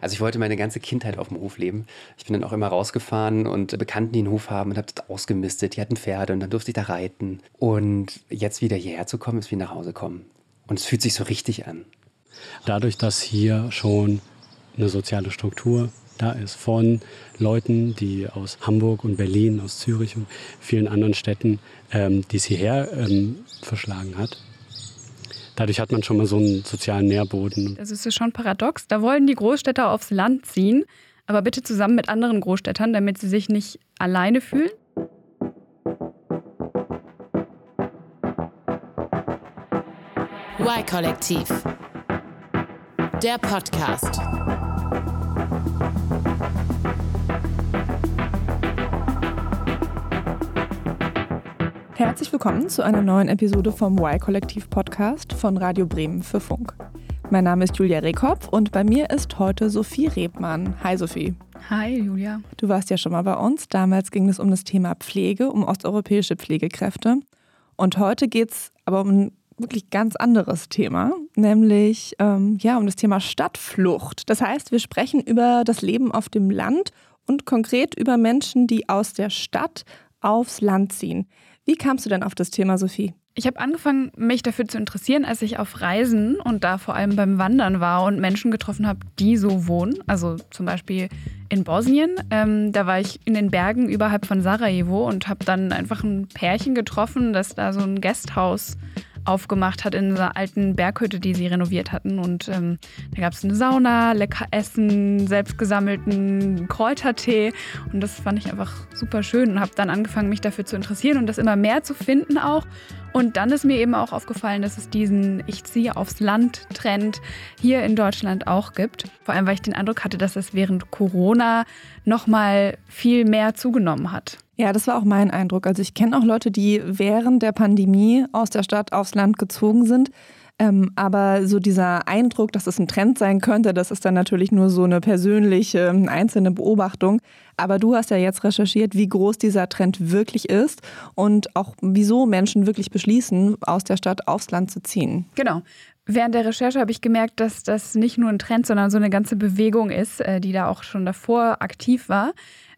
Also ich wollte meine ganze Kindheit auf dem Hof leben. Ich bin dann auch immer rausgefahren und Bekannten, die einen Hof haben und habe das ausgemistet. Die hatten Pferde und dann durfte ich da reiten. Und jetzt wieder hierher zu kommen, ist wie nach Hause kommen. Und es fühlt sich so richtig an. Dadurch, dass hier schon eine soziale Struktur da ist von Leuten, die aus Hamburg und Berlin, aus Zürich und vielen anderen Städten, ähm, die es hierher ähm, verschlagen hat. Dadurch hat man schon mal so einen sozialen Nährboden. Das ist schon paradox. Da wollen die Großstädter aufs Land ziehen, aber bitte zusammen mit anderen Großstädtern, damit sie sich nicht alleine fühlen. Y-Kollektiv. Der Podcast. Willkommen zu einer neuen Episode vom Y-Kollektiv Podcast von Radio Bremen für Funk. Mein Name ist Julia Rehkopf und bei mir ist heute Sophie Rebmann. Hi Sophie. Hi Julia. Du warst ja schon mal bei uns. Damals ging es um das Thema Pflege, um osteuropäische Pflegekräfte. Und heute geht es aber um ein wirklich ganz anderes Thema, nämlich ähm, ja, um das Thema Stadtflucht. Das heißt, wir sprechen über das Leben auf dem Land und konkret über Menschen, die aus der Stadt aufs Land ziehen. Wie kamst du denn auf das Thema, Sophie? Ich habe angefangen, mich dafür zu interessieren, als ich auf Reisen und da vor allem beim Wandern war und Menschen getroffen habe, die so wohnen. Also zum Beispiel in Bosnien. Ähm, da war ich in den Bergen überhalb von Sarajevo und habe dann einfach ein Pärchen getroffen, das da so ein Gasthaus aufgemacht hat in dieser alten Berghütte, die sie renoviert hatten. Und ähm, da gab es eine Sauna, lecker Essen, selbstgesammelten Kräutertee. Und das fand ich einfach super schön und habe dann angefangen, mich dafür zu interessieren und das immer mehr zu finden auch. Und dann ist mir eben auch aufgefallen, dass es diesen Ich ziehe aufs Land Trend hier in Deutschland auch gibt. Vor allem, weil ich den Eindruck hatte, dass es während Corona nochmal viel mehr zugenommen hat. Ja, das war auch mein Eindruck. Also ich kenne auch Leute, die während der Pandemie aus der Stadt aufs Land gezogen sind. Ähm, aber so dieser Eindruck, dass es ein Trend sein könnte, das ist dann natürlich nur so eine persönliche, einzelne Beobachtung. Aber du hast ja jetzt recherchiert, wie groß dieser Trend wirklich ist und auch wieso Menschen wirklich beschließen, aus der Stadt aufs Land zu ziehen. Genau. Während der Recherche habe ich gemerkt, dass das nicht nur ein Trend, sondern so eine ganze Bewegung ist, äh, die da auch schon davor aktiv war,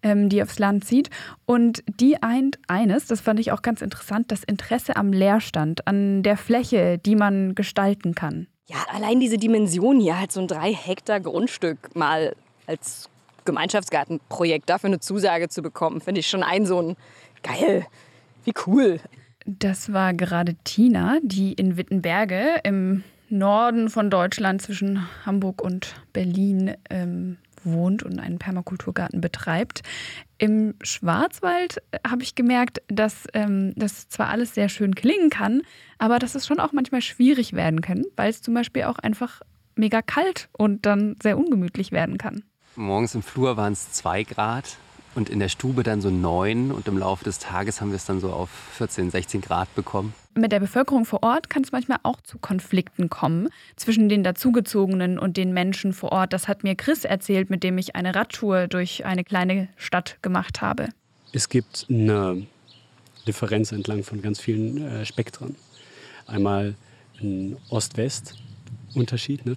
ähm, die aufs Land zieht. Und die eint eines, das fand ich auch ganz interessant, das Interesse am Leerstand, an der Fläche, die man gestalten kann. Ja, allein diese Dimension hier, halt so ein drei Hektar Grundstück mal als Gemeinschaftsgartenprojekt dafür eine Zusage zu bekommen, finde ich schon ein so ein geil, wie cool. Das war gerade Tina, die in Wittenberge im Norden von Deutschland zwischen Hamburg und Berlin ähm, wohnt und einen Permakulturgarten betreibt. Im Schwarzwald äh, habe ich gemerkt, dass ähm, das zwar alles sehr schön klingen kann, aber dass es schon auch manchmal schwierig werden kann, weil es zum Beispiel auch einfach mega kalt und dann sehr ungemütlich werden kann. Morgens im Flur waren es zwei Grad und in der Stube dann so neun und im Laufe des Tages haben wir es dann so auf 14, 16 Grad bekommen. Mit der Bevölkerung vor Ort kann es manchmal auch zu Konflikten kommen zwischen den Dazugezogenen und den Menschen vor Ort. Das hat mir Chris erzählt, mit dem ich eine Radtour durch eine kleine Stadt gemacht habe. Es gibt eine Differenz entlang von ganz vielen äh, Spektren. Einmal ein Ost-West-Unterschied, ne?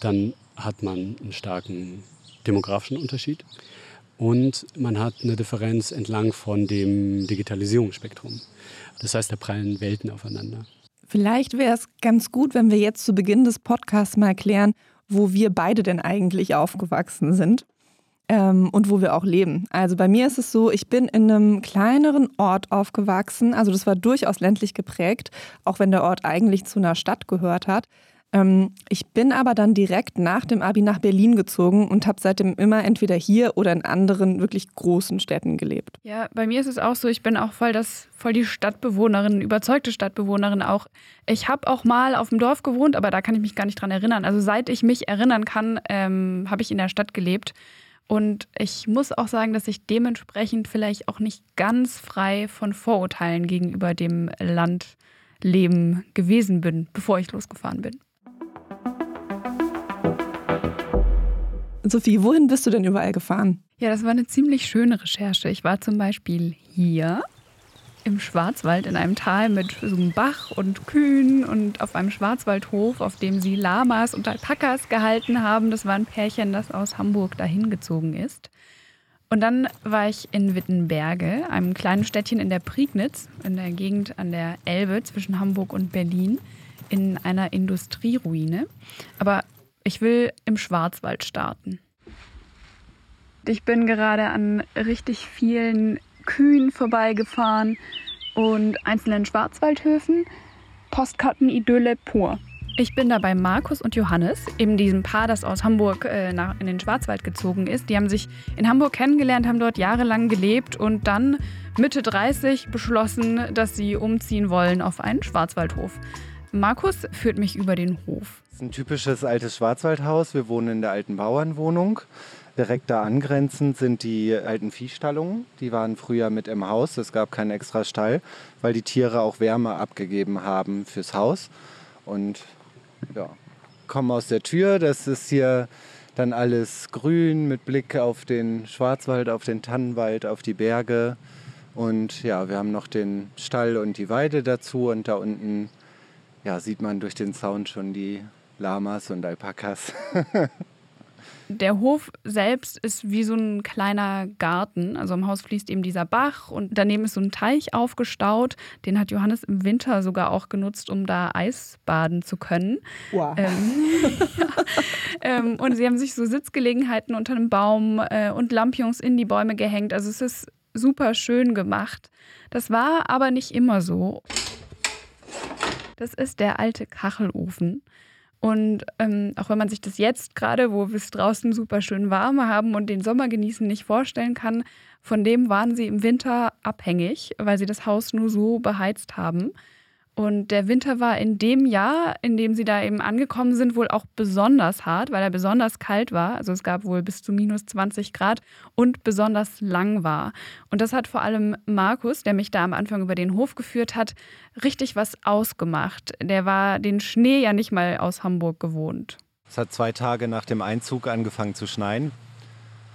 dann hat man einen starken demografischen Unterschied und man hat eine Differenz entlang von dem Digitalisierungsspektrum. Das heißt, da prallen Welten aufeinander. Vielleicht wäre es ganz gut, wenn wir jetzt zu Beginn des Podcasts mal erklären, wo wir beide denn eigentlich aufgewachsen sind ähm, und wo wir auch leben. Also bei mir ist es so, ich bin in einem kleineren Ort aufgewachsen. Also das war durchaus ländlich geprägt, auch wenn der Ort eigentlich zu einer Stadt gehört hat. Ähm, ich bin aber dann direkt nach dem Abi nach Berlin gezogen und habe seitdem immer entweder hier oder in anderen wirklich großen Städten gelebt. Ja, bei mir ist es auch so, ich bin auch voll das voll die Stadtbewohnerin, überzeugte Stadtbewohnerin auch. Ich habe auch mal auf dem Dorf gewohnt, aber da kann ich mich gar nicht dran erinnern. Also seit ich mich erinnern kann, ähm, habe ich in der Stadt gelebt. Und ich muss auch sagen, dass ich dementsprechend vielleicht auch nicht ganz frei von Vorurteilen gegenüber dem Landleben gewesen bin, bevor ich losgefahren bin. Sophie, wohin bist du denn überall gefahren? Ja, das war eine ziemlich schöne Recherche. Ich war zum Beispiel hier. im Schwarzwald in einem Tal mit so einem Bach und Kühen und auf einem Schwarzwaldhof, auf dem sie Lamas und Alpakas gehalten haben. Das war ein Pärchen, das aus Hamburg dahin gezogen ist. Und dann war ich in Wittenberge, einem kleinen Städtchen in der Prignitz, in der Gegend an der Elbe zwischen Hamburg und Berlin, in einer Industrieruine. Aber ich will im Schwarzwald starten. Ich bin gerade an richtig vielen Kühen vorbeigefahren und einzelnen Schwarzwaldhöfen. Postkartenidylle pur. Ich bin da bei Markus und Johannes, eben diesem Paar, das aus Hamburg äh, nach, in den Schwarzwald gezogen ist. Die haben sich in Hamburg kennengelernt, haben dort jahrelang gelebt und dann Mitte 30 beschlossen, dass sie umziehen wollen auf einen Schwarzwaldhof. Markus führt mich über den Hof. Das ist ein typisches altes Schwarzwaldhaus. Wir wohnen in der alten Bauernwohnung. Direkt da angrenzend sind die alten Viehstallungen. Die waren früher mit im Haus. Es gab keinen extra Stall, weil die Tiere auch Wärme abgegeben haben fürs Haus. Und ja, kommen aus der Tür. Das ist hier dann alles grün mit Blick auf den Schwarzwald, auf den Tannenwald, auf die Berge. Und ja, wir haben noch den Stall und die Weide dazu. Und da unten ja, sieht man durch den Zaun schon die Lamas und Alpakas. Der Hof selbst ist wie so ein kleiner Garten. Also im Haus fließt eben dieser Bach und daneben ist so ein Teich aufgestaut. Den hat Johannes im Winter sogar auch genutzt, um da Eis baden zu können. Wow. Ähm, ja. ähm, und sie haben sich so Sitzgelegenheiten unter einem Baum äh, und Lampions in die Bäume gehängt. Also es ist super schön gemacht. Das war aber nicht immer so. Das ist der alte Kachelofen. Und ähm, auch wenn man sich das jetzt gerade, wo wir es draußen super schön warm haben und den Sommer genießen, nicht vorstellen kann, von dem waren sie im Winter abhängig, weil sie das Haus nur so beheizt haben. Und der Winter war in dem Jahr, in dem sie da eben angekommen sind, wohl auch besonders hart, weil er besonders kalt war. Also es gab wohl bis zu minus 20 Grad und besonders lang war. Und das hat vor allem Markus, der mich da am Anfang über den Hof geführt hat, richtig was ausgemacht. Der war den Schnee ja nicht mal aus Hamburg gewohnt. Es hat zwei Tage nach dem Einzug angefangen zu schneien.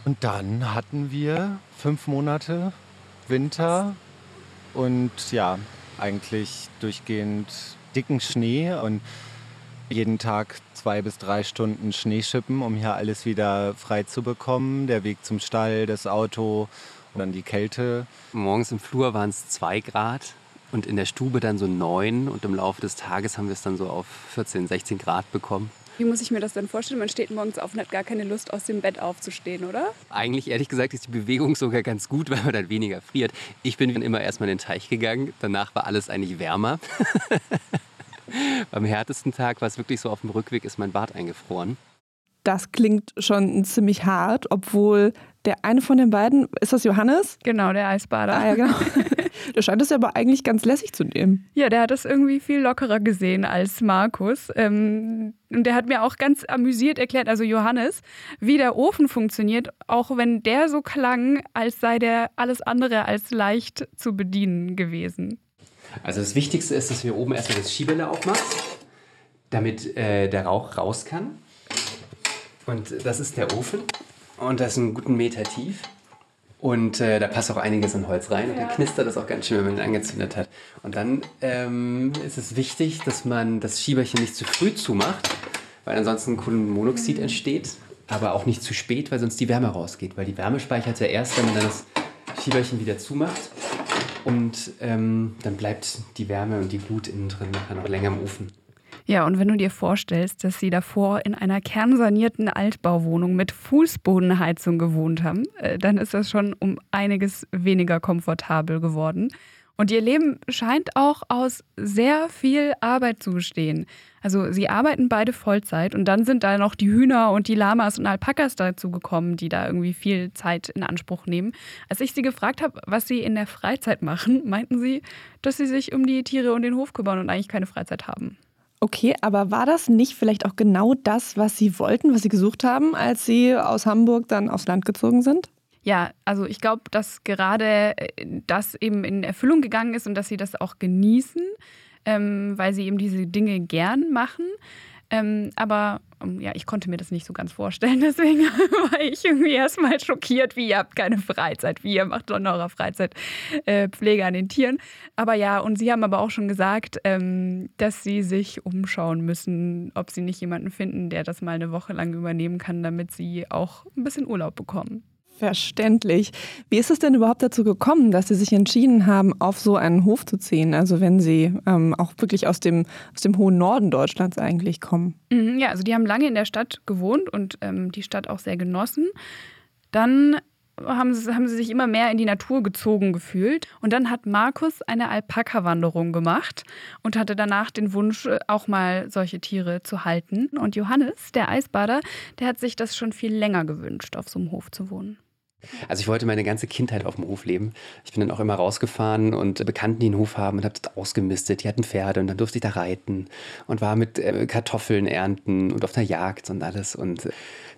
Und dann hatten wir fünf Monate Winter und ja, eigentlich durchgehend dicken Schnee und jeden Tag zwei bis drei Stunden Schneeschippen, um hier alles wieder frei zu bekommen. Der Weg zum Stall, das Auto und dann die Kälte. Morgens im Flur waren es zwei Grad und in der Stube dann so neun und im Laufe des Tages haben wir es dann so auf 14, 16 Grad bekommen. Wie muss ich mir das denn vorstellen? Man steht morgens auf und hat gar keine Lust, aus dem Bett aufzustehen, oder? Eigentlich, ehrlich gesagt, ist die Bewegung sogar ganz gut, weil man dann weniger friert. Ich bin dann immer erstmal in den Teich gegangen. Danach war alles eigentlich wärmer. Beim härtesten Tag war es wirklich so, auf dem Rückweg ist mein Bart eingefroren. Das klingt schon ziemlich hart, obwohl der eine von den beiden, ist das Johannes? Genau, der Eisbader. Ah, ja, genau. Der scheint es aber eigentlich ganz lässig zu nehmen. Ja, der hat das irgendwie viel lockerer gesehen als Markus. Ähm, und der hat mir auch ganz amüsiert erklärt, also Johannes, wie der Ofen funktioniert, auch wenn der so klang, als sei der alles andere als leicht zu bedienen gewesen. Also das Wichtigste ist, dass wir oben erstmal das Schiebele aufmachen, damit äh, der Rauch raus kann. Und das ist der Ofen. Und das ist einen guten Meter tief. Und äh, da passt auch einiges an Holz rein. Und dann knistert das auch ganz schön, wenn man ihn angezündet hat. Und dann ähm, ist es wichtig, dass man das Schieberchen nicht zu früh zumacht, weil ansonsten Kohlenmonoxid entsteht. Aber auch nicht zu spät, weil sonst die Wärme rausgeht. Weil die Wärme speichert ja erst, wenn man dann das Schieberchen wieder zumacht. Und ähm, dann bleibt die Wärme und die Glut innen drin nachher noch länger im Ofen. Ja, und wenn du dir vorstellst, dass sie davor in einer kernsanierten Altbauwohnung mit Fußbodenheizung gewohnt haben, äh, dann ist das schon um einiges weniger komfortabel geworden. Und ihr Leben scheint auch aus sehr viel Arbeit zu bestehen. Also sie arbeiten beide Vollzeit und dann sind da noch die Hühner und die Lamas und Alpakas dazu gekommen, die da irgendwie viel Zeit in Anspruch nehmen. Als ich sie gefragt habe, was sie in der Freizeit machen, meinten sie, dass sie sich um die Tiere und den Hof kümmern und eigentlich keine Freizeit haben. Okay, aber war das nicht vielleicht auch genau das, was Sie wollten, was Sie gesucht haben, als Sie aus Hamburg dann aufs Land gezogen sind? Ja, also ich glaube, dass gerade äh, das eben in Erfüllung gegangen ist und dass Sie das auch genießen, ähm, weil Sie eben diese Dinge gern machen. Ähm, aber ähm, ja, ich konnte mir das nicht so ganz vorstellen. Deswegen war ich irgendwie erstmal schockiert, wie ihr habt keine Freizeit, wie ihr macht in eurer Freizeit äh, Pflege an den Tieren. Aber ja, und sie haben aber auch schon gesagt, ähm, dass sie sich umschauen müssen, ob sie nicht jemanden finden, der das mal eine Woche lang übernehmen kann, damit sie auch ein bisschen Urlaub bekommen. Verständlich. Wie ist es denn überhaupt dazu gekommen, dass Sie sich entschieden haben, auf so einen Hof zu ziehen? Also wenn Sie ähm, auch wirklich aus dem, aus dem hohen Norden Deutschlands eigentlich kommen. Mhm, ja, also die haben lange in der Stadt gewohnt und ähm, die Stadt auch sehr genossen. Dann haben sie, haben sie sich immer mehr in die Natur gezogen gefühlt. Und dann hat Markus eine Alpaka-Wanderung gemacht und hatte danach den Wunsch, auch mal solche Tiere zu halten. Und Johannes, der Eisbader, der hat sich das schon viel länger gewünscht, auf so einem Hof zu wohnen. Also ich wollte meine ganze Kindheit auf dem Hof leben. Ich bin dann auch immer rausgefahren und Bekannten, die einen Hof haben und habe das ausgemistet. Die hatten Pferde und dann durfte ich da reiten und war mit äh, Kartoffeln ernten und auf der Jagd und alles. Und äh,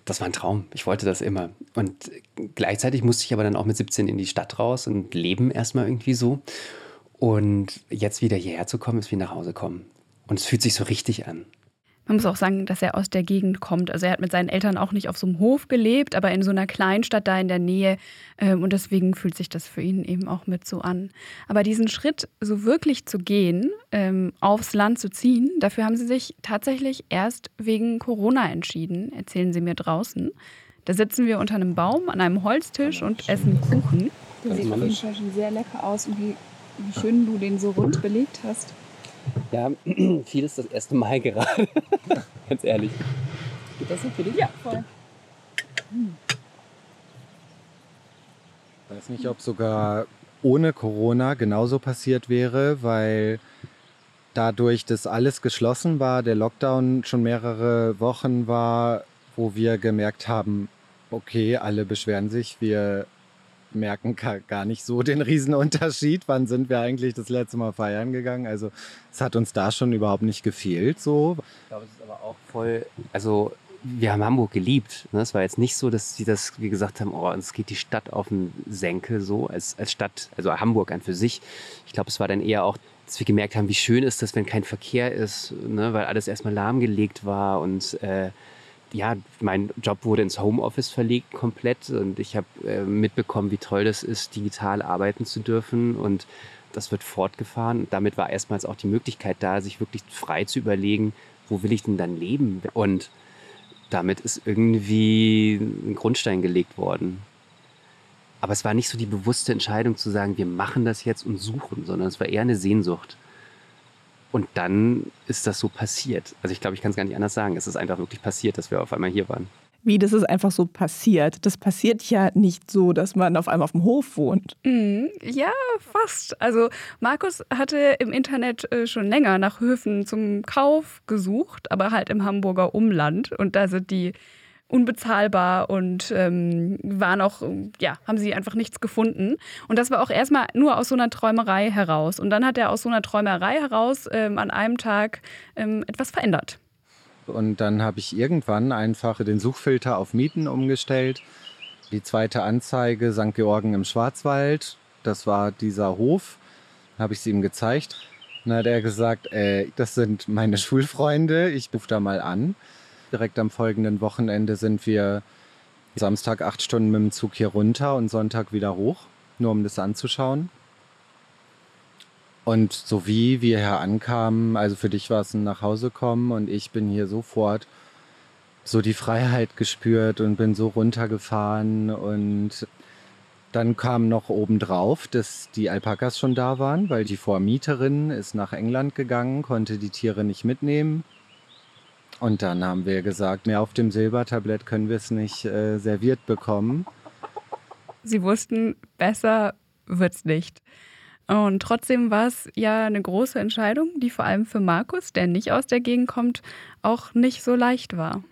das war ein Traum. Ich wollte das immer. Und gleichzeitig musste ich aber dann auch mit 17 in die Stadt raus und leben erstmal irgendwie so. Und jetzt wieder hierher zu kommen, ist wie nach Hause kommen. Und es fühlt sich so richtig an. Man muss auch sagen, dass er aus der Gegend kommt. Also er hat mit seinen Eltern auch nicht auf so einem Hof gelebt, aber in so einer Kleinstadt da in der Nähe. Ähm, und deswegen fühlt sich das für ihn eben auch mit so an. Aber diesen Schritt, so wirklich zu gehen, ähm, aufs Land zu ziehen, dafür haben sie sich tatsächlich erst wegen Corona entschieden, erzählen sie mir draußen. Da sitzen wir unter einem Baum an einem Holztisch und essen Kuchen. Der sieht auf jeden Fall schon sehr lecker aus und wie schön du den so rund belegt hast. Ja, viel ist das erste Mal gerade. Ganz ehrlich. Geht das so für dich? Ja, voll. Ich weiß nicht, ob sogar ohne Corona genauso passiert wäre, weil dadurch, dass alles geschlossen war, der Lockdown schon mehrere Wochen war, wo wir gemerkt haben, okay, alle beschweren sich, wir merken gar nicht so den Riesenunterschied. Wann sind wir eigentlich das letzte Mal feiern gegangen? Also es hat uns da schon überhaupt nicht gefehlt so. Ich glaube, es ist aber auch voll, also wir haben Hamburg geliebt. Ne? Es war jetzt nicht so, dass sie das, wie gesagt haben, oh, uns geht die Stadt auf den Senkel so als, als Stadt, also Hamburg an für sich. Ich glaube, es war dann eher auch, dass wir gemerkt haben, wie schön ist das, wenn kein Verkehr ist, ne? weil alles erstmal lahmgelegt war und äh, ja, mein Job wurde ins Homeoffice verlegt komplett und ich habe äh, mitbekommen, wie toll das ist, digital arbeiten zu dürfen und das wird fortgefahren. Damit war erstmals auch die Möglichkeit da, sich wirklich frei zu überlegen, wo will ich denn dann leben? Und damit ist irgendwie ein Grundstein gelegt worden. Aber es war nicht so die bewusste Entscheidung zu sagen, wir machen das jetzt und suchen, sondern es war eher eine Sehnsucht. Und dann ist das so passiert. Also ich glaube, ich kann es gar nicht anders sagen. Es ist einfach wirklich passiert, dass wir auf einmal hier waren. Wie, das ist einfach so passiert. Das passiert ja nicht so, dass man auf einmal auf dem Hof wohnt. Mm, ja, fast. Also Markus hatte im Internet äh, schon länger nach Höfen zum Kauf gesucht, aber halt im Hamburger Umland. Und da sind die unbezahlbar und ähm, waren auch, ja, haben sie einfach nichts gefunden. Und das war auch erstmal nur aus so einer Träumerei heraus. Und dann hat er aus so einer Träumerei heraus ähm, an einem Tag ähm, etwas verändert. Und dann habe ich irgendwann einfach den Suchfilter auf Mieten umgestellt. Die zweite Anzeige St. Georgen im Schwarzwald, das war dieser Hof, habe ich sie ihm gezeigt. Dann hat er gesagt, äh, das sind meine Schulfreunde, ich rufe da mal an. Direkt am folgenden Wochenende sind wir Samstag acht Stunden mit dem Zug hier runter und Sonntag wieder hoch, nur um das anzuschauen. Und so wie wir hier ankamen, also für dich war es ein Nachhausekommen und ich bin hier sofort so die Freiheit gespürt und bin so runtergefahren und dann kam noch obendrauf, dass die Alpakas schon da waren, weil die Vormieterin ist nach England gegangen, konnte die Tiere nicht mitnehmen. Und dann haben wir gesagt, mehr auf dem Silbertablett können wir es nicht äh, serviert bekommen. Sie wussten, besser wird's nicht. Und trotzdem war es ja eine große Entscheidung, die vor allem für Markus, der nicht aus der Gegend kommt, auch nicht so leicht war.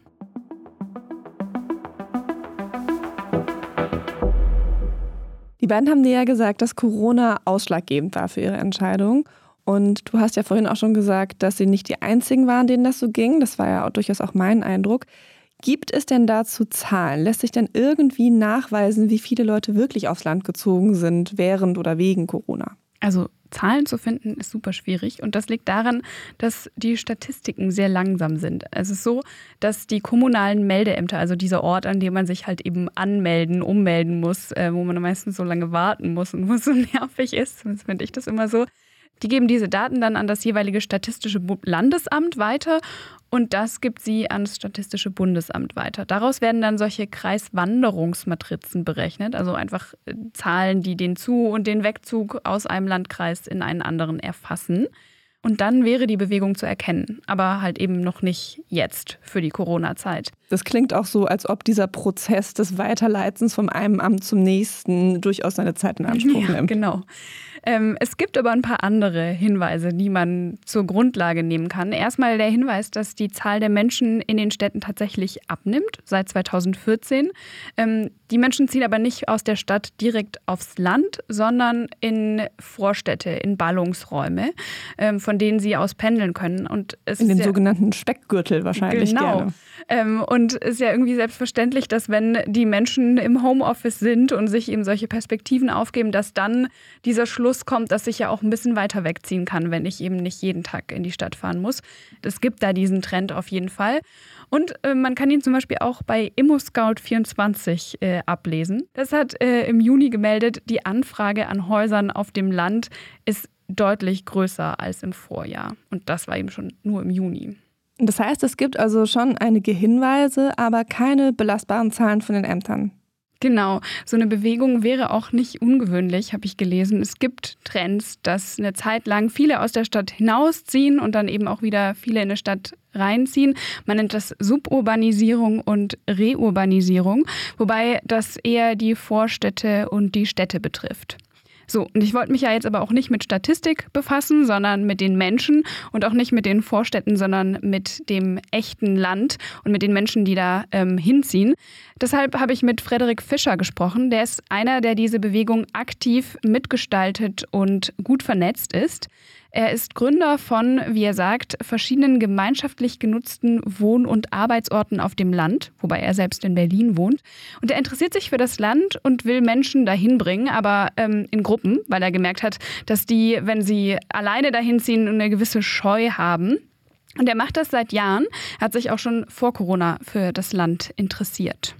Die beiden haben dir ja gesagt, dass Corona ausschlaggebend war für ihre Entscheidung. Und du hast ja vorhin auch schon gesagt, dass sie nicht die einzigen waren, denen das so ging. Das war ja auch durchaus auch mein Eindruck. Gibt es denn dazu Zahlen? Lässt sich denn irgendwie nachweisen, wie viele Leute wirklich aufs Land gezogen sind während oder wegen Corona? Also Zahlen zu finden ist super schwierig. Und das liegt daran, dass die Statistiken sehr langsam sind. Es ist so, dass die kommunalen Meldeämter, also dieser Ort, an dem man sich halt eben anmelden, ummelden muss, äh, wo man meistens so lange warten muss und wo es so nervig ist, zumindest finde ich das immer so, die geben diese Daten dann an das jeweilige Statistische Landesamt weiter und das gibt sie ans Statistische Bundesamt weiter. Daraus werden dann solche Kreiswanderungsmatrizen berechnet, also einfach äh, Zahlen, die den Zu- und den Wegzug aus einem Landkreis in einen anderen erfassen. Und dann wäre die Bewegung zu erkennen, aber halt eben noch nicht jetzt für die Corona-Zeit. Das klingt auch so, als ob dieser Prozess des Weiterleitens von einem Amt zum nächsten durchaus seine Zeit in Anspruch ja, nimmt. Genau. Ähm, es gibt aber ein paar andere Hinweise, die man zur Grundlage nehmen kann. Erstmal der Hinweis, dass die Zahl der Menschen in den Städten tatsächlich abnimmt seit 2014. Ähm, die Menschen ziehen aber nicht aus der Stadt direkt aufs Land, sondern in Vorstädte, in Ballungsräume, ähm, von denen sie aus pendeln können. Und in den ja sogenannten Speckgürtel wahrscheinlich genau. gerne. Ähm, und es ist ja irgendwie selbstverständlich, dass wenn die Menschen im Homeoffice sind und sich eben solche Perspektiven aufgeben, dass dann dieser Schluss kommt, dass ich ja auch ein bisschen weiter wegziehen kann, wenn ich eben nicht jeden Tag in die Stadt fahren muss. Es gibt da diesen Trend auf jeden Fall. Und äh, man kann ihn zum Beispiel auch bei ImmoScout24 äh, ablesen. Das hat äh, im Juni gemeldet, die Anfrage an Häusern auf dem Land ist deutlich größer als im Vorjahr. Und das war eben schon nur im Juni. Das heißt, es gibt also schon einige Hinweise, aber keine belastbaren Zahlen von den Ämtern. Genau, so eine Bewegung wäre auch nicht ungewöhnlich, habe ich gelesen. Es gibt Trends, dass eine Zeit lang viele aus der Stadt hinausziehen und dann eben auch wieder viele in eine Stadt reinziehen. Man nennt das Suburbanisierung und Reurbanisierung, wobei das eher die Vorstädte und die Städte betrifft. So, und ich wollte mich ja jetzt aber auch nicht mit Statistik befassen, sondern mit den Menschen und auch nicht mit den Vorstädten, sondern mit dem echten Land und mit den Menschen, die da ähm, hinziehen. Deshalb habe ich mit Frederik Fischer gesprochen. Der ist einer, der diese Bewegung aktiv mitgestaltet und gut vernetzt ist. Er ist Gründer von, wie er sagt, verschiedenen gemeinschaftlich genutzten Wohn- und Arbeitsorten auf dem Land, wobei er selbst in Berlin wohnt. Und er interessiert sich für das Land und will Menschen dahin bringen, aber ähm, in Gruppen, weil er gemerkt hat, dass die, wenn sie alleine dahin ziehen, eine gewisse Scheu haben. Und er macht das seit Jahren, hat sich auch schon vor Corona für das Land interessiert.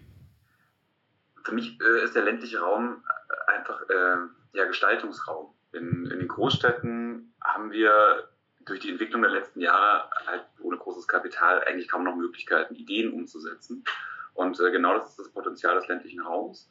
Für mich äh, ist der ländliche Raum einfach äh, ja, Gestaltungsraum. In, in den Großstädten haben wir durch die Entwicklung der letzten Jahre halt ohne großes Kapital eigentlich kaum noch Möglichkeiten, Ideen umzusetzen. Und äh, genau das ist das Potenzial des ländlichen Raums.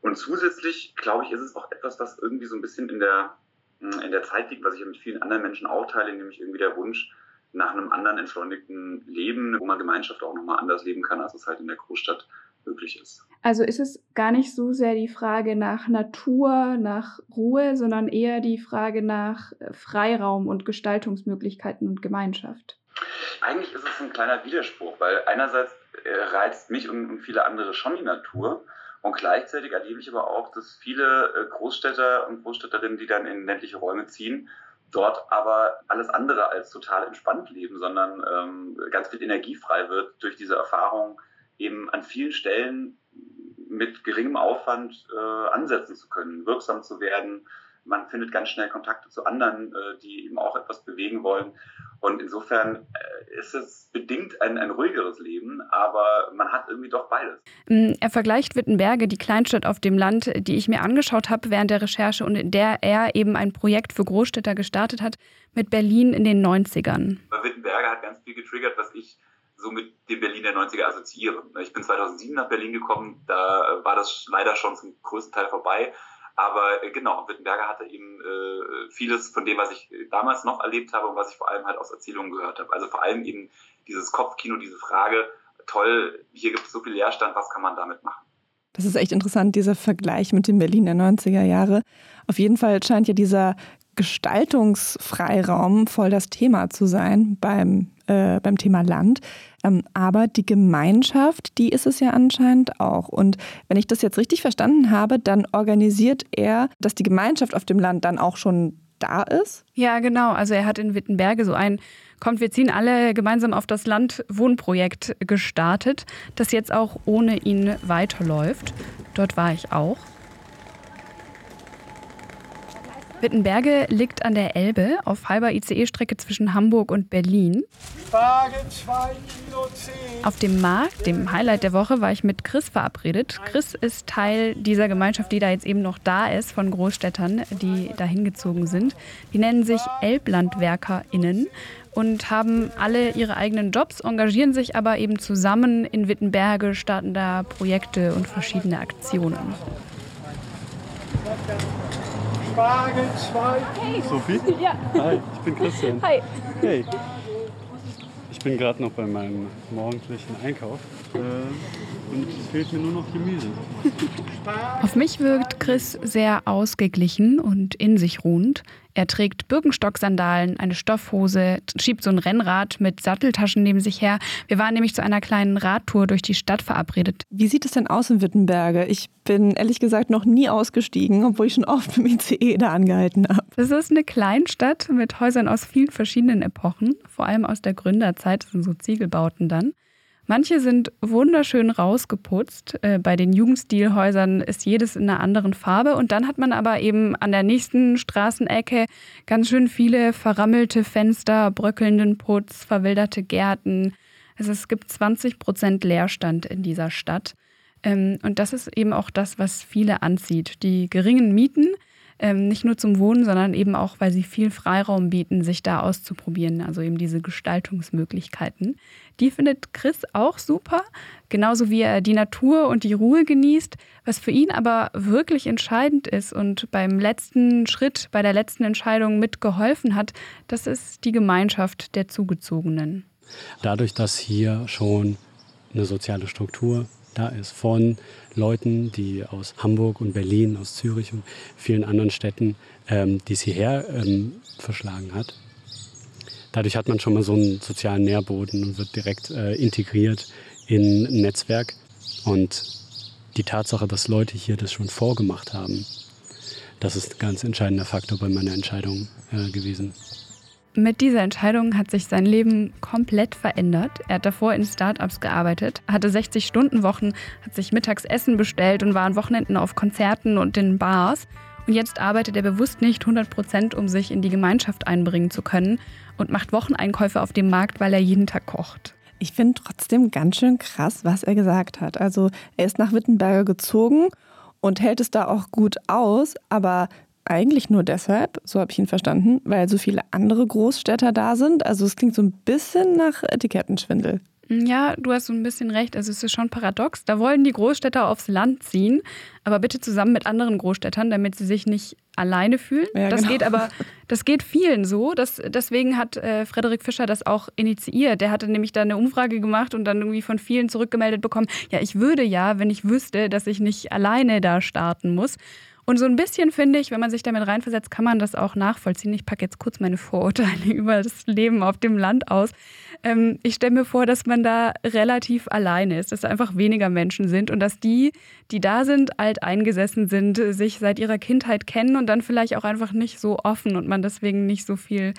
Und zusätzlich, glaube ich, ist es auch etwas, was irgendwie so ein bisschen in der, in der Zeit liegt, was ich mit vielen anderen Menschen auch teile, nämlich irgendwie der Wunsch nach einem anderen entschleunigten Leben, wo man Gemeinschaft auch nochmal anders leben kann, als es halt in der Großstadt möglich ist. Also ist es gar nicht so sehr die Frage nach Natur, nach Ruhe, sondern eher die Frage nach äh, Freiraum und Gestaltungsmöglichkeiten und Gemeinschaft. Eigentlich ist es ein kleiner Widerspruch, weil einerseits äh, reizt mich und viele andere schon die Natur. Und gleichzeitig erlebe ich aber auch, dass viele äh, Großstädter und Großstädterinnen, die dann in ländliche Räume ziehen, dort aber alles andere als total entspannt leben, sondern ähm, ganz viel Energie frei wird durch diese Erfahrung, eben an vielen Stellen mit geringem Aufwand äh, ansetzen zu können, wirksam zu werden. Man findet ganz schnell Kontakte zu anderen, äh, die eben auch etwas bewegen wollen. Und insofern äh, ist es bedingt ein, ein ruhigeres Leben, aber man hat irgendwie doch beides. Mm, er vergleicht Wittenberge, die Kleinstadt auf dem Land, die ich mir angeschaut habe während der Recherche und in der er eben ein Projekt für Großstädter gestartet hat, mit Berlin in den 90ern. Wittenberge hat ganz viel getriggert, was ich so mit dem Berlin der 90er assoziiere. Ich bin 2007 nach Berlin gekommen, da war das leider schon zum größten Teil vorbei. Aber äh, genau, Wittenberger hatte eben äh, vieles von dem, was ich damals noch erlebt habe und was ich vor allem halt aus Erzählungen gehört habe. Also vor allem eben dieses Kopfkino, diese Frage, toll, hier gibt es so viel Leerstand, was kann man damit machen? Das ist echt interessant, dieser Vergleich mit dem Berlin der 90er Jahre. Auf jeden Fall scheint ja dieser Gestaltungsfreiraum voll das Thema zu sein beim, äh, beim Thema Land. Ähm, aber die Gemeinschaft, die ist es ja anscheinend auch. Und wenn ich das jetzt richtig verstanden habe, dann organisiert er, dass die Gemeinschaft auf dem Land dann auch schon da ist? Ja, genau. Also er hat in Wittenberge so ein Kommt, wir ziehen alle gemeinsam auf das Land Wohnprojekt gestartet, das jetzt auch ohne ihn weiterläuft. Dort war ich auch. Wittenberge liegt an der Elbe auf halber ICE-Strecke zwischen Hamburg und Berlin. Auf dem Markt, dem Highlight der Woche, war ich mit Chris verabredet. Chris ist Teil dieser Gemeinschaft, die da jetzt eben noch da ist, von Großstädtern, die da hingezogen sind. Die nennen sich ElblandwerkerInnen und haben alle ihre eigenen Jobs, engagieren sich aber eben zusammen in Wittenberge, starten da Projekte und verschiedene Aktionen. Spargel 2. Hey. Sophie? Ja. Hi, ich bin Christian. Hi. Hey. Ich bin gerade noch bei meinem morgendlichen Einkauf äh, und es fehlt mir nur noch Gemüse. Auf mich wirkt Chris sehr ausgeglichen und in sich ruhend. Er trägt Birkenstock-Sandalen, eine Stoffhose, schiebt so ein Rennrad mit Satteltaschen neben sich her. Wir waren nämlich zu einer kleinen Radtour durch die Stadt verabredet. Wie sieht es denn aus in Wittenberge? Ich bin ehrlich gesagt noch nie ausgestiegen, obwohl ich schon oft im ICE da angehalten habe. Es ist eine Kleinstadt mit Häusern aus vielen verschiedenen Epochen, vor allem aus der Gründerzeit, das sind so Ziegelbauten dann. Manche sind wunderschön rausgeputzt. Äh, bei den Jugendstilhäusern ist jedes in einer anderen Farbe. Und dann hat man aber eben an der nächsten Straßenecke ganz schön viele verrammelte Fenster, bröckelnden Putz, verwilderte Gärten. Also es gibt 20 Prozent Leerstand in dieser Stadt. Ähm, und das ist eben auch das, was viele anzieht. Die geringen Mieten, ähm, nicht nur zum Wohnen, sondern eben auch, weil sie viel Freiraum bieten, sich da auszuprobieren, also eben diese Gestaltungsmöglichkeiten. Die findet Chris auch super, genauso wie er die Natur und die Ruhe genießt. Was für ihn aber wirklich entscheidend ist und beim letzten Schritt, bei der letzten Entscheidung mitgeholfen hat, das ist die Gemeinschaft der Zugezogenen. Dadurch, dass hier schon eine soziale Struktur da ist von Leuten, die aus Hamburg und Berlin, aus Zürich und vielen anderen Städten, ähm, die es hierher ähm, verschlagen hat, Dadurch hat man schon mal so einen sozialen Nährboden und wird direkt äh, integriert in ein Netzwerk. Und die Tatsache, dass Leute hier das schon vorgemacht haben, das ist ein ganz entscheidender Faktor bei meiner Entscheidung äh, gewesen. Mit dieser Entscheidung hat sich sein Leben komplett verändert. Er hat davor in Startups gearbeitet, hatte 60-Stunden-Wochen, hat sich Mittagsessen bestellt und war an Wochenenden auf Konzerten und in Bars. Und jetzt arbeitet er bewusst nicht 100 Prozent, um sich in die Gemeinschaft einbringen zu können und macht Wocheneinkäufe auf dem Markt, weil er jeden Tag kocht. Ich finde trotzdem ganz schön krass, was er gesagt hat. Also er ist nach Wittenberger gezogen und hält es da auch gut aus, aber eigentlich nur deshalb, so habe ich ihn verstanden, weil so viele andere Großstädter da sind. Also es klingt so ein bisschen nach Etikettenschwindel. Ja, du hast so ein bisschen recht. Also es ist schon paradox. Da wollen die Großstädter aufs Land ziehen, aber bitte zusammen mit anderen Großstädtern, damit sie sich nicht alleine fühlen. Ja, das genau. geht aber, das geht vielen so. Das, deswegen hat äh, Frederik Fischer das auch initiiert. Der hatte nämlich da eine Umfrage gemacht und dann irgendwie von vielen zurückgemeldet bekommen, ja, ich würde ja, wenn ich wüsste, dass ich nicht alleine da starten muss. Und so ein bisschen finde ich, wenn man sich damit reinversetzt, kann man das auch nachvollziehen. Ich packe jetzt kurz meine Vorurteile über das Leben auf dem Land aus. Ähm, ich stelle mir vor, dass man da relativ alleine ist, dass da einfach weniger Menschen sind und dass die, die da sind, alt eingesessen sind, sich seit ihrer Kindheit kennen und dann vielleicht auch einfach nicht so offen und man deswegen nicht so viel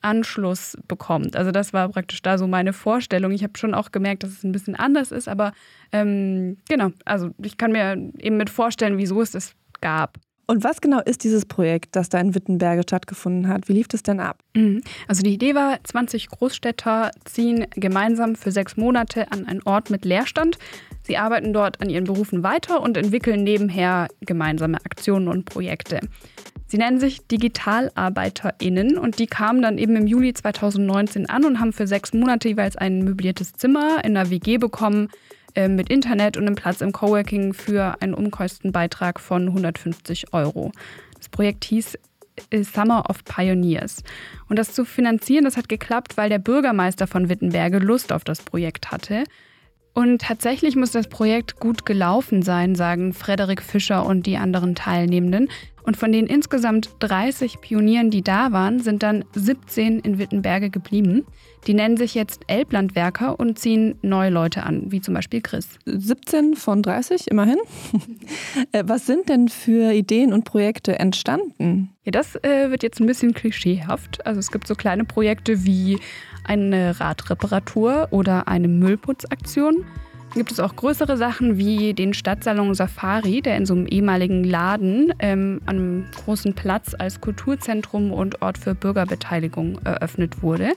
Anschluss bekommt. Also das war praktisch da so meine Vorstellung. Ich habe schon auch gemerkt, dass es ein bisschen anders ist, aber ähm, genau, also ich kann mir eben mit vorstellen, wieso es das gab. Und was genau ist dieses Projekt, das da in Wittenberge stattgefunden hat? Wie lief das denn ab? Mhm. Also die Idee war, 20 Großstädter ziehen gemeinsam für sechs Monate an einen Ort mit Leerstand. Sie arbeiten dort an ihren Berufen weiter und entwickeln nebenher gemeinsame Aktionen und Projekte. Sie nennen sich DigitalarbeiterInnen und die kamen dann eben im Juli 2019 an und haben für sechs Monate jeweils ein möbliertes Zimmer in einer WG bekommen, äh, mit Internet und einem Platz im Coworking für einen Umkostenbeitrag von 150 Euro. Das Projekt hieß äh, Summer of Pioneers. Und das zu finanzieren, das hat geklappt, weil der Bürgermeister von Wittenberge Lust auf das Projekt hatte. Und tatsächlich muss das Projekt gut gelaufen sein, sagen Frederik Fischer und die anderen Teilnehmenden. Und von den insgesamt 30 Pionieren, die da waren, sind dann 17 in Wittenberge geblieben. Die nennen sich jetzt Elblandwerker und ziehen neue Leute an, wie zum Beispiel Chris. 17 von 30, immerhin. Äh, was sind denn für Ideen und Projekte entstanden? Ja, das äh, wird jetzt ein bisschen klischeehaft. Also es gibt so kleine Projekte wie eine Radreparatur oder eine Müllputzaktion. Gibt es auch größere Sachen wie den Stadtsalon Safari, der in so einem ehemaligen Laden ähm, an einem großen Platz als Kulturzentrum und Ort für Bürgerbeteiligung eröffnet wurde.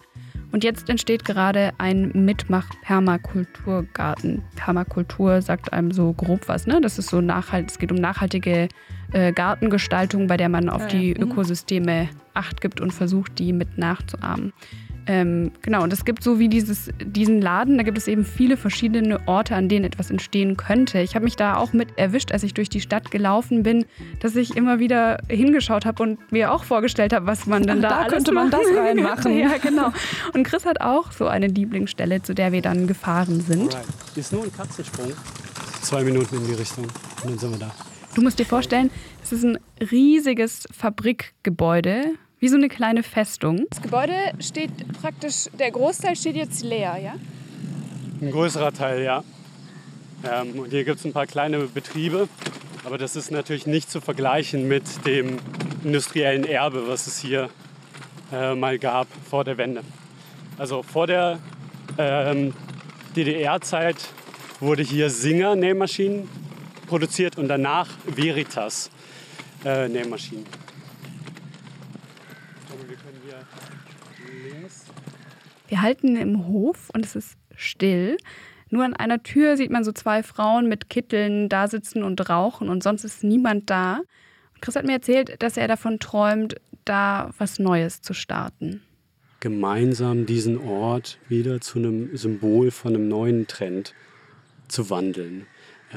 Und jetzt entsteht gerade ein Mitmach-Permakulturgarten. Permakultur sagt einem so grob was, ne? Das ist so nachhaltig, es geht um nachhaltige äh, Gartengestaltung, bei der man auf die mhm. Ökosysteme Acht gibt und versucht, die mit nachzuahmen. Ähm, genau, und es gibt so wie dieses, diesen Laden, da gibt es eben viele verschiedene Orte, an denen etwas entstehen könnte. Ich habe mich da auch mit erwischt, als ich durch die Stadt gelaufen bin, dass ich immer wieder hingeschaut habe und mir auch vorgestellt habe, was man dann da, da alles könnte man das reinmachen. ja, genau. Und Chris hat auch so eine Lieblingsstelle, zu der wir dann gefahren sind. Alright. Ist nur ein Katzensprung. Zwei Minuten in die Richtung und dann sind wir da. Du musst dir vorstellen, es ist ein riesiges Fabrikgebäude wie so eine kleine Festung. Das Gebäude steht praktisch, der Großteil steht jetzt leer, ja? Ein größerer Teil, ja. Ähm, und hier gibt es ein paar kleine Betriebe, aber das ist natürlich nicht zu vergleichen mit dem industriellen Erbe, was es hier äh, mal gab vor der Wende. Also vor der ähm, DDR-Zeit wurde hier Singer Nähmaschinen produziert und danach Veritas äh, Nähmaschinen. Wir halten im Hof und es ist still. Nur an einer Tür sieht man so zwei Frauen mit Kitteln da sitzen und rauchen und sonst ist niemand da. Chris hat mir erzählt, dass er davon träumt, da was Neues zu starten. Gemeinsam diesen Ort wieder zu einem Symbol von einem neuen Trend zu wandeln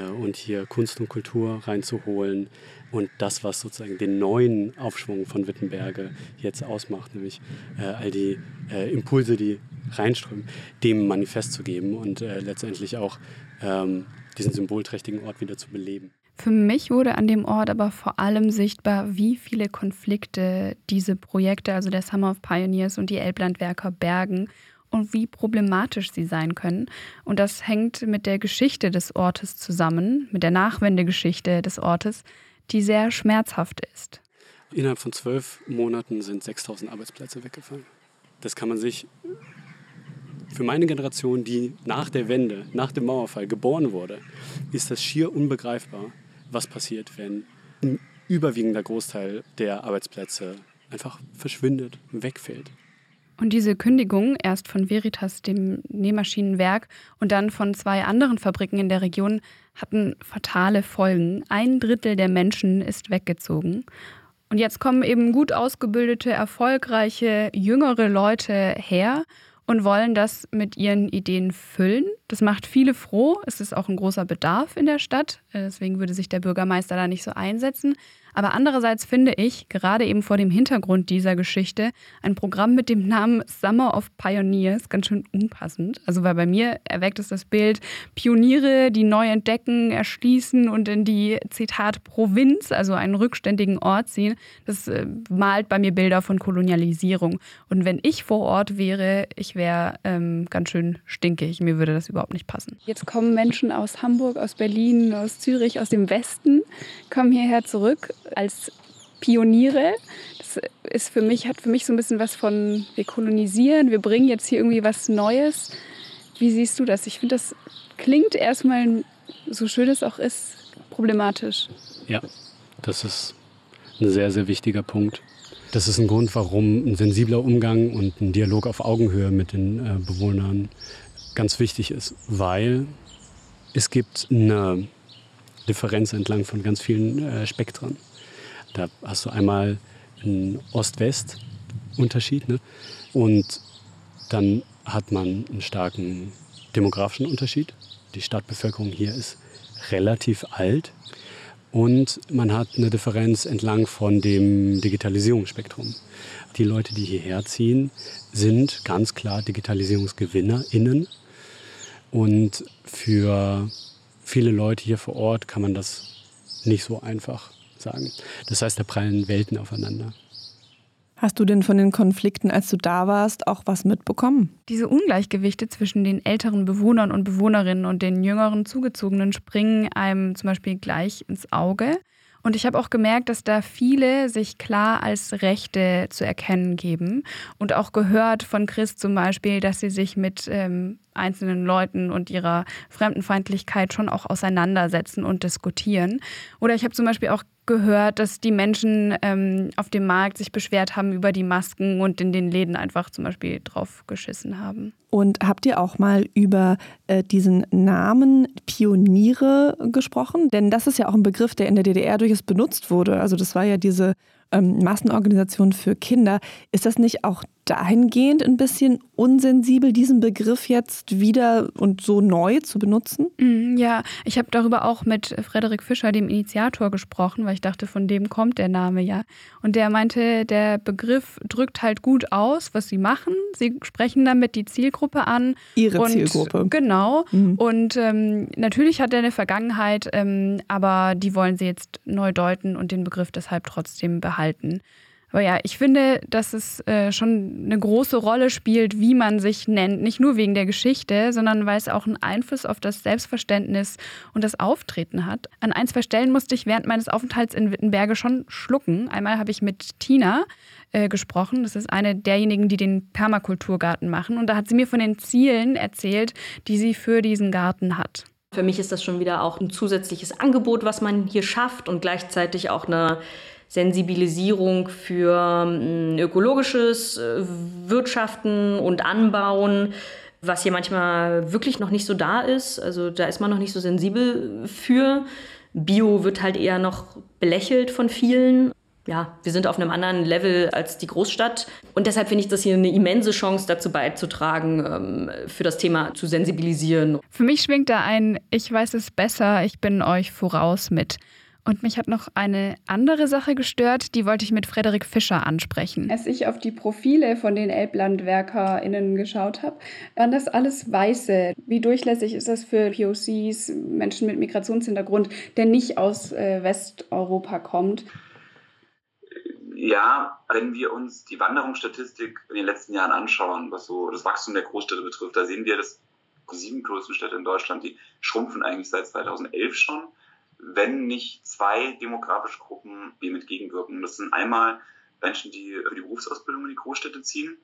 und hier Kunst und Kultur reinzuholen, und das, was sozusagen den neuen Aufschwung von Wittenberge jetzt ausmacht, nämlich äh, all die äh, Impulse, die reinströmen, dem Manifest zu geben und äh, letztendlich auch ähm, diesen symbolträchtigen Ort wieder zu beleben. Für mich wurde an dem Ort aber vor allem sichtbar, wie viele Konflikte diese Projekte, also der Summer of Pioneers und die Elblandwerker bergen und wie problematisch sie sein können. Und das hängt mit der Geschichte des Ortes zusammen, mit der Nachwendegeschichte des Ortes, die sehr schmerzhaft ist. Innerhalb von zwölf Monaten sind 6000 Arbeitsplätze weggefallen. Das kann man sich für meine Generation, die nach der Wende, nach dem Mauerfall geboren wurde, ist das schier unbegreifbar, was passiert, wenn ein überwiegender Großteil der Arbeitsplätze einfach verschwindet, wegfällt. Und diese Kündigung, erst von Veritas, dem Nähmaschinenwerk, und dann von zwei anderen Fabriken in der Region, hatten fatale Folgen. Ein Drittel der Menschen ist weggezogen. Und jetzt kommen eben gut ausgebildete, erfolgreiche, jüngere Leute her und wollen das mit ihren Ideen füllen. Das macht viele froh. Es ist auch ein großer Bedarf in der Stadt. Deswegen würde sich der Bürgermeister da nicht so einsetzen. Aber andererseits finde ich, gerade eben vor dem Hintergrund dieser Geschichte, ein Programm mit dem Namen Summer of Pioneers ganz schön unpassend. Also weil bei mir erweckt es das Bild Pioniere, die neu entdecken, erschließen und in die, Zitat, Provinz, also einen rückständigen Ort ziehen. Das äh, malt bei mir Bilder von Kolonialisierung. Und wenn ich vor Ort wäre, ich wäre ähm, ganz schön stinkig. Mir würde das überhaupt nicht passen. Jetzt kommen Menschen aus Hamburg, aus Berlin, aus Zürich, aus dem Westen, kommen hierher zurück als Pioniere. Das ist für mich, hat für mich so ein bisschen was von, wir kolonisieren, wir bringen jetzt hier irgendwie was Neues. Wie siehst du das? Ich finde, das klingt erstmal, so schön es auch ist, problematisch. Ja, das ist ein sehr, sehr wichtiger Punkt. Das ist ein Grund, warum ein sensibler Umgang und ein Dialog auf Augenhöhe mit den äh, Bewohnern ganz wichtig ist, weil es gibt eine Differenz entlang von ganz vielen äh, Spektren. Da hast du einmal einen Ost-West-Unterschied ne? und dann hat man einen starken demografischen Unterschied. Die Stadtbevölkerung hier ist relativ alt und man hat eine Differenz entlang von dem Digitalisierungsspektrum. Die Leute, die hierher ziehen, sind ganz klar DigitalisierungsgewinnerInnen. Und für viele Leute hier vor Ort kann man das nicht so einfach sagen. Das heißt, da prallen Welten aufeinander. Hast du denn von den Konflikten, als du da warst, auch was mitbekommen? Diese Ungleichgewichte zwischen den älteren Bewohnern und Bewohnerinnen und den jüngeren Zugezogenen springen einem zum Beispiel gleich ins Auge. Und ich habe auch gemerkt, dass da viele sich klar als Rechte zu erkennen geben. Und auch gehört von Chris zum Beispiel, dass sie sich mit ähm, einzelnen Leuten und ihrer Fremdenfeindlichkeit schon auch auseinandersetzen und diskutieren. Oder ich habe zum Beispiel auch gehört, dass die Menschen ähm, auf dem Markt sich beschwert haben über die Masken und in den Läden einfach zum Beispiel drauf geschissen haben. Und habt ihr auch mal über äh, diesen Namen Pioniere gesprochen? Denn das ist ja auch ein Begriff, der in der DDR durchaus benutzt wurde. Also das war ja diese ähm, Massenorganisation für Kinder. Ist das nicht auch dahingehend ein bisschen unsensibel, diesen Begriff jetzt wieder und so neu zu benutzen? Mm, ja, ich habe darüber auch mit Frederik Fischer, dem Initiator, gesprochen, weil ich dachte, von dem kommt der Name ja. Und der meinte, der Begriff drückt halt gut aus, was sie machen. Sie sprechen damit die Zielgruppe an. Ihre und, Zielgruppe. Genau. Mhm. Und ähm, natürlich hat er eine Vergangenheit, ähm, aber die wollen sie jetzt neu deuten und den Begriff deshalb trotzdem behalten. Aber ja, ich finde, dass es äh, schon eine große Rolle spielt, wie man sich nennt. Nicht nur wegen der Geschichte, sondern weil es auch einen Einfluss auf das Selbstverständnis und das Auftreten hat. An ein, zwei Stellen musste ich während meines Aufenthalts in Wittenberge schon schlucken. Einmal habe ich mit Tina äh, gesprochen. Das ist eine derjenigen, die den Permakulturgarten machen. Und da hat sie mir von den Zielen erzählt, die sie für diesen Garten hat. Für mich ist das schon wieder auch ein zusätzliches Angebot, was man hier schafft und gleichzeitig auch eine Sensibilisierung für mm, ökologisches äh, Wirtschaften und Anbauen, was hier manchmal wirklich noch nicht so da ist. Also da ist man noch nicht so sensibel für. Bio wird halt eher noch belächelt von vielen. Ja, wir sind auf einem anderen Level als die Großstadt. Und deshalb finde ich das hier eine immense Chance, dazu beizutragen, ähm, für das Thema zu sensibilisieren. Für mich schwingt da ein, ich weiß es besser, ich bin euch voraus mit. Und mich hat noch eine andere Sache gestört, die wollte ich mit Frederik Fischer ansprechen. Als ich auf die Profile von den ElblandwerkerInnen geschaut habe, waren das alles Weiße. Wie durchlässig ist das für POCs, Menschen mit Migrationshintergrund, der nicht aus äh, Westeuropa kommt? Ja, wenn wir uns die Wanderungsstatistik in den letzten Jahren anschauen, was so das Wachstum der Großstädte betrifft, da sehen wir, dass die sieben größten Städte in Deutschland, die schrumpfen eigentlich seit 2011 schon wenn nicht zwei demografische Gruppen dem entgegenwirken. Das sind einmal Menschen, die für die Berufsausbildung in die Großstädte ziehen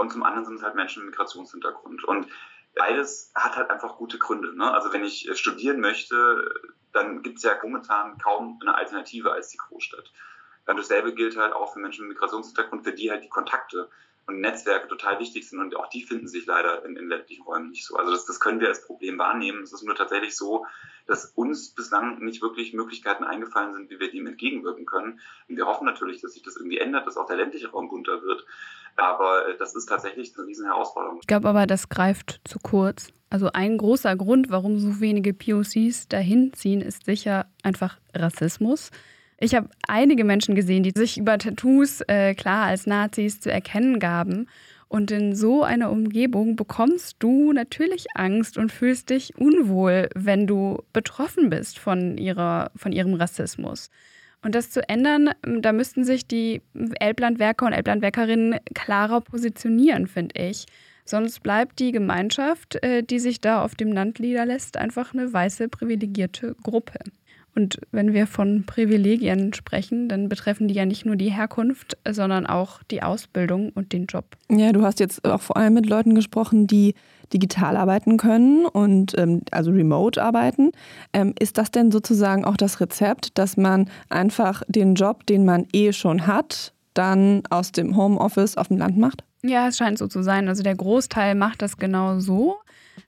und zum anderen sind es halt Menschen mit Migrationshintergrund. Und beides hat halt einfach gute Gründe. Ne? Also wenn ich studieren möchte, dann gibt es ja momentan kaum eine Alternative als die Großstadt. Und dasselbe gilt halt auch für Menschen mit Migrationshintergrund, für die halt die Kontakte und Netzwerke total wichtig sind und auch die finden sich leider in, in ländlichen Räumen nicht so. Also das, das können wir als Problem wahrnehmen. Es ist nur tatsächlich so, dass uns bislang nicht wirklich Möglichkeiten eingefallen sind, wie wir dem entgegenwirken können. Und wir hoffen natürlich, dass sich das irgendwie ändert, dass auch der ländliche Raum bunter wird. Aber äh, das ist tatsächlich eine riesen Herausforderung. Ich glaube aber, das greift zu kurz. Also ein großer Grund, warum so wenige POCs dahin ziehen, ist sicher einfach Rassismus. Ich habe einige Menschen gesehen, die sich über Tattoos äh, klar als Nazis zu erkennen gaben. Und in so einer Umgebung bekommst du natürlich Angst und fühlst dich unwohl, wenn du betroffen bist von, ihrer, von ihrem Rassismus. Und das zu ändern, da müssten sich die Elblandwerker und Elblandwerkerinnen klarer positionieren, finde ich. Sonst bleibt die Gemeinschaft, äh, die sich da auf dem Land niederlässt, einfach eine weiße privilegierte Gruppe. Und wenn wir von Privilegien sprechen, dann betreffen die ja nicht nur die Herkunft, sondern auch die Ausbildung und den Job. Ja, du hast jetzt auch vor allem mit Leuten gesprochen, die digital arbeiten können und ähm, also remote arbeiten. Ähm, ist das denn sozusagen auch das Rezept, dass man einfach den Job, den man eh schon hat, dann aus dem Homeoffice auf dem Land macht? Ja, es scheint so zu sein. Also der Großteil macht das genau so.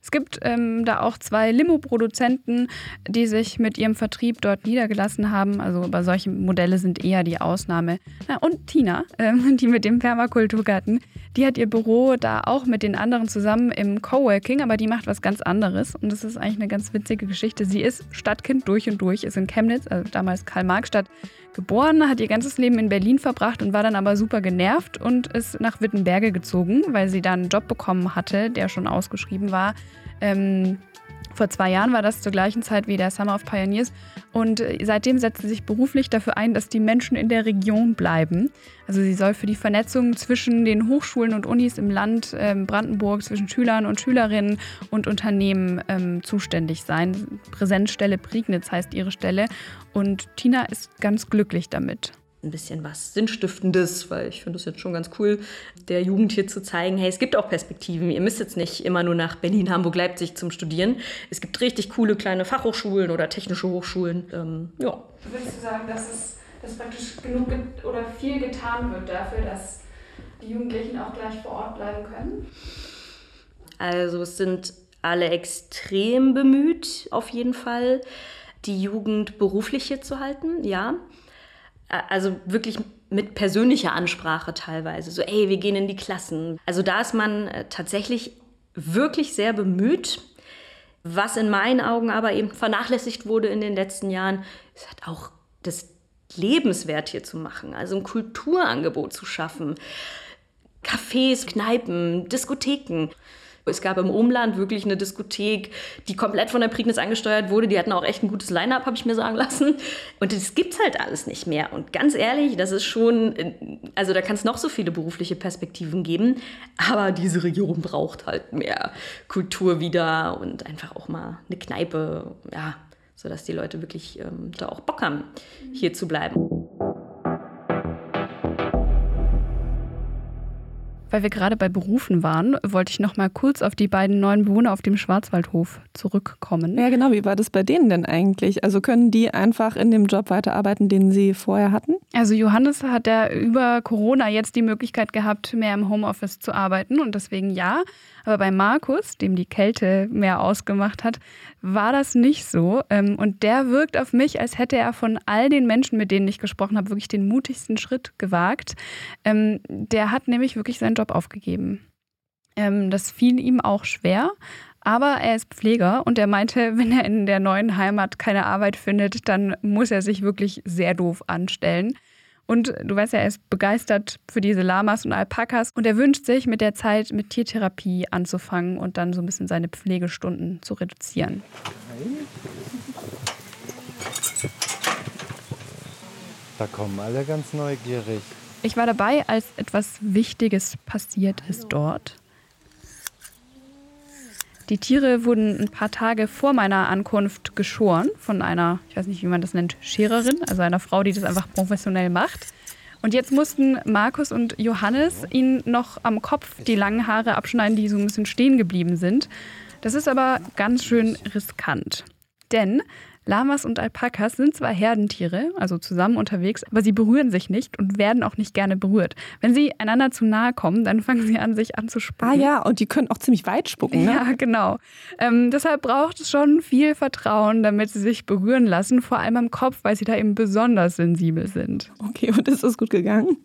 Es gibt ähm, da auch zwei Limo-Produzenten, die sich mit ihrem Vertrieb dort niedergelassen haben. Also bei solchen Modelle sind eher die Ausnahme. Ja, und Tina, ähm, die mit dem Permakulturgarten, die hat ihr Büro da auch mit den anderen zusammen im Coworking, aber die macht was ganz anderes. Und das ist eigentlich eine ganz witzige Geschichte. Sie ist Stadtkind durch und durch, ist in Chemnitz, also damals Karl-Marx-Stadt, geboren, hat ihr ganzes Leben in Berlin verbracht und war dann aber super genervt und ist nach Wittenberge gezogen, weil sie da einen Job bekommen hatte, der schon ausgeschrieben war. Ähm, Vor zwei Jahren war das zur gleichen Zeit wie der Summer of Pioneers und äh, seitdem setzt sie sich beruflich dafür ein, dass die Menschen in der Region bleiben. Also sie soll für die Vernetzung zwischen den Hochschulen und Unis im Land ähm, Brandenburg, zwischen Schülern und Schülerinnen und Unternehmen ähm, zuständig sein. Präsenzstelle Prignitz heißt ihre Stelle und Tina ist ganz glücklich damit ein bisschen was Sinnstiftendes, weil ich finde es jetzt schon ganz cool, der Jugend hier zu zeigen, hey, es gibt auch Perspektiven. Ihr müsst jetzt nicht immer nur nach Berlin, Hamburg, Leipzig zum Studieren. Es gibt richtig coole kleine Fachhochschulen oder technische Hochschulen. Ähm, ja. Würdest du sagen, dass es dass praktisch genug oder viel getan wird dafür, dass die Jugendlichen auch gleich vor Ort bleiben können? Also es sind alle extrem bemüht, auf jeden Fall, die Jugend beruflich hier zu halten, ja also wirklich mit persönlicher Ansprache teilweise. So, ey, wir gehen in die Klassen. Also da ist man äh, tatsächlich wirklich sehr bemüht. Was in meinen Augen aber eben vernachlässigt wurde in den letzten Jahren, ist halt auch das lebenswert hier zu machen. Also ein Kulturangebot zu schaffen. Cafés, Kneipen, Diskotheken. Es gab im Umland wirklich eine Diskothek, die komplett von der Prignitz angesteuert wurde. Die hatten auch echt ein gutes Line-up, habe ich mir sagen lassen. Und das gibt es halt alles nicht mehr. Und ganz ehrlich, das ist schon, also da kann es noch so viele berufliche Perspektiven geben. Aber diese Region braucht halt mehr Kultur wieder und einfach auch mal eine Kneipe, ja, sodass die Leute wirklich ähm, da auch Bock haben, hier zu bleiben. Weil wir gerade bei Berufen waren, wollte ich noch mal kurz auf die beiden neuen Bewohner auf dem Schwarzwaldhof zurückkommen. Ja, genau. Wie war das bei denen denn eigentlich? Also können die einfach in dem Job weiterarbeiten, den sie vorher hatten? Also Johannes hat ja über Corona jetzt die Möglichkeit gehabt, mehr im Homeoffice zu arbeiten und deswegen ja. Aber bei Markus, dem die Kälte mehr ausgemacht hat, war das nicht so. Ähm, und der wirkt auf mich, als hätte er von all den Menschen, mit denen ich gesprochen habe, wirklich den mutigsten Schritt gewagt. Ähm, der hat nämlich wirklich seinen Job aufgegeben. Ähm, das fiel ihm auch schwer. Aber er ist Pfleger und er meinte, wenn er in der neuen Heimat keine Arbeit findet, dann muss er sich wirklich sehr doof anstellen. Und du weißt ja, er ist begeistert für diese Lamas und Alpakas und er wünscht sich mit der Zeit mit Tiertherapie anzufangen und dann so ein bisschen seine Pflegestunden zu reduzieren. Da kommen alle ganz neugierig. Ich war dabei, als etwas Wichtiges passiert ist dort. Die Tiere wurden ein paar Tage vor meiner Ankunft geschoren von einer, ich weiß nicht, wie man das nennt, Schererin, also einer Frau, die das einfach professionell macht. Und jetzt mussten Markus und Johannes ihnen noch am Kopf die langen Haare abschneiden, die so ein bisschen stehen geblieben sind. Das ist aber ganz schön riskant. Denn Lamas und Alpakas sind zwar Herdentiere, also zusammen unterwegs, aber sie berühren sich nicht und werden auch nicht gerne berührt. Wenn sie einander zu nahe kommen, dann fangen sie an, sich anzuspucken. Ah ja, und die können auch ziemlich weit spucken. Ne? Ja, genau. Ähm, deshalb braucht es schon viel Vertrauen, damit sie sich berühren lassen, vor allem am Kopf, weil sie da eben besonders sensibel sind. Okay, und ist das gut gegangen?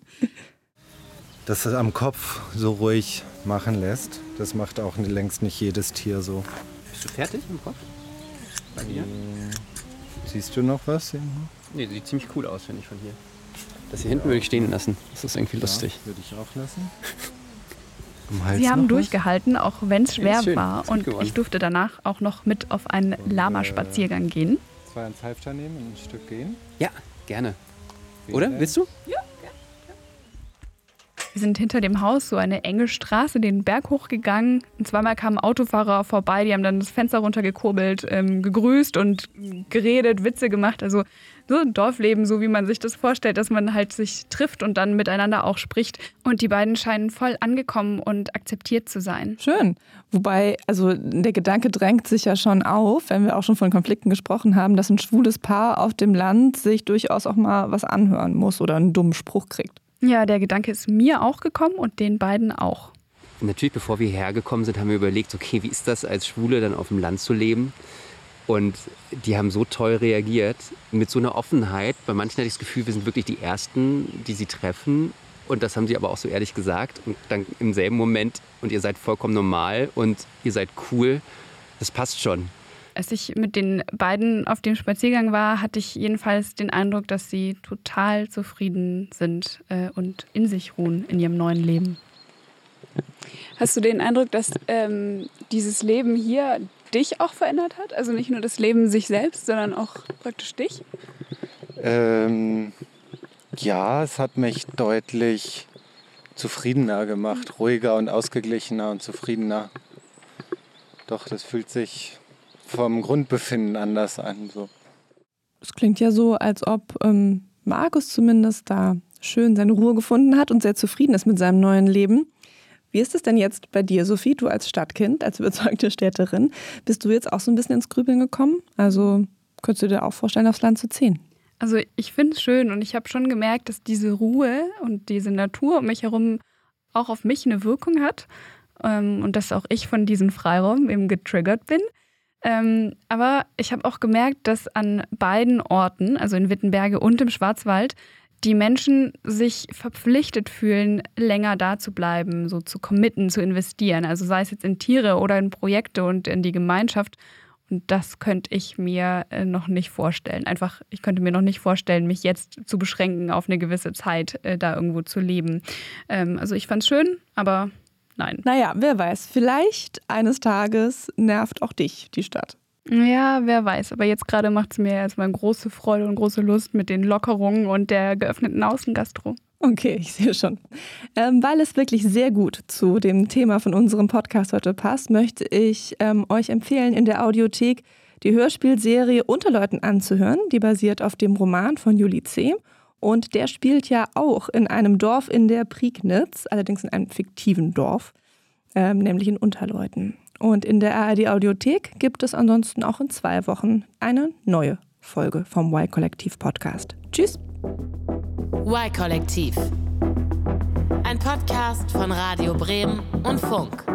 Dass es am Kopf so ruhig machen lässt, das macht auch längst nicht jedes Tier so. Bist du fertig im Kopf? Bei dir? Siehst du noch was? Nee, sieht ziemlich cool aus, finde ich, von hier. Das hier hinten würde ich stehen lassen. Das ist irgendwie lustig. Ja, würde ich auch lassen. Sie haben durchgehalten, auch wenn es schwer war. Und ich durfte danach auch noch mit auf einen Lama-Spaziergang gehen. Zwei Halfter nehmen und ein Stück gehen? Ja, gerne. Oder? Willst du? Ja. Wir sind hinter dem Haus so eine enge Straße den Berg hochgegangen. Und zweimal kamen Autofahrer vorbei, die haben dann das Fenster runtergekurbelt, ähm, gegrüßt und geredet, Witze gemacht. Also so ein Dorfleben, so wie man sich das vorstellt, dass man halt sich trifft und dann miteinander auch spricht. Und die beiden scheinen voll angekommen und akzeptiert zu sein. Schön. Wobei, also der Gedanke drängt sich ja schon auf, wenn wir auch schon von Konflikten gesprochen haben, dass ein schwules Paar auf dem Land sich durchaus auch mal was anhören muss oder einen dummen Spruch kriegt. Ja, der Gedanke ist mir auch gekommen und den beiden auch. Natürlich, bevor wir hergekommen sind, haben wir überlegt, okay, wie ist das als Schwule dann auf dem Land zu leben? Und die haben so toll reagiert, mit so einer Offenheit. Bei manchen hatte ich das Gefühl, wir sind wirklich die Ersten, die sie treffen. Und das haben sie aber auch so ehrlich gesagt. Und dann im selben Moment, und ihr seid vollkommen normal und ihr seid cool, das passt schon. Als ich mit den beiden auf dem Spaziergang war, hatte ich jedenfalls den Eindruck, dass sie total zufrieden sind äh, und in sich ruhen in ihrem neuen Leben. Hast du den Eindruck, dass ähm, dieses Leben hier dich auch verändert hat? Also nicht nur das Leben sich selbst, sondern auch praktisch dich? Ähm, ja, es hat mich deutlich zufriedener gemacht, ruhiger und ausgeglichener und zufriedener. Doch, das fühlt sich vom Grundbefinden anders an. So. Es klingt ja so, als ob ähm, Markus zumindest da schön seine Ruhe gefunden hat und sehr zufrieden ist mit seinem neuen Leben. Wie ist es denn jetzt bei dir, Sophie? Du als Stadtkind, als überzeugte Städterin, bist du jetzt auch so ein bisschen ins Grübeln gekommen? Also könntest du dir auch vorstellen, aufs Land zu ziehen? Also ich finde es schön und ich habe schon gemerkt, dass diese Ruhe und diese Natur um mich herum auch auf mich eine Wirkung hat ähm, und dass auch ich von diesem Freiraum eben getriggert bin. Ähm, aber ich habe auch gemerkt, dass an beiden Orten, also in Wittenberge und im Schwarzwald, die Menschen sich verpflichtet fühlen, länger da zu bleiben, so zu committen, zu investieren. Also sei es jetzt in Tiere oder in Projekte und in die Gemeinschaft. Und das könnte ich mir äh, noch nicht vorstellen. Einfach, ich könnte mir noch nicht vorstellen, mich jetzt zu beschränken, auf eine gewisse Zeit äh, da irgendwo zu leben. Ähm, also ich fand es schön, aber nein. Naja, wer weiß, vielleicht eines Tages nervt auch dich die Stadt. Ja, wer weiß. Aber jetzt gerade macht es mir erstmal große Freude und große Lust mit den Lockerungen und der geöffneten Außengastro. Okay, ich sehe schon. Ähm, weil es wirklich sehr gut zu dem Thema von unserem Podcast heute passt, möchte ich ähm, euch empfehlen, in der Audiothek die Hörspielserie Unterleuten anzuhören. Die basiert auf dem Roman von Juli C. Und der spielt ja auch in einem Dorf in der Prignitz, allerdings in einem fiktiven Dorf, ähm, nämlich in Unterleuten. Und in der ARD Audiothek gibt es ansonsten auch in zwei Wochen eine neue Folge vom Y-Kollektiv Podcast. Tschüss! Y-Kollektiv. Ein Podcast von Radio Bremen und Funk.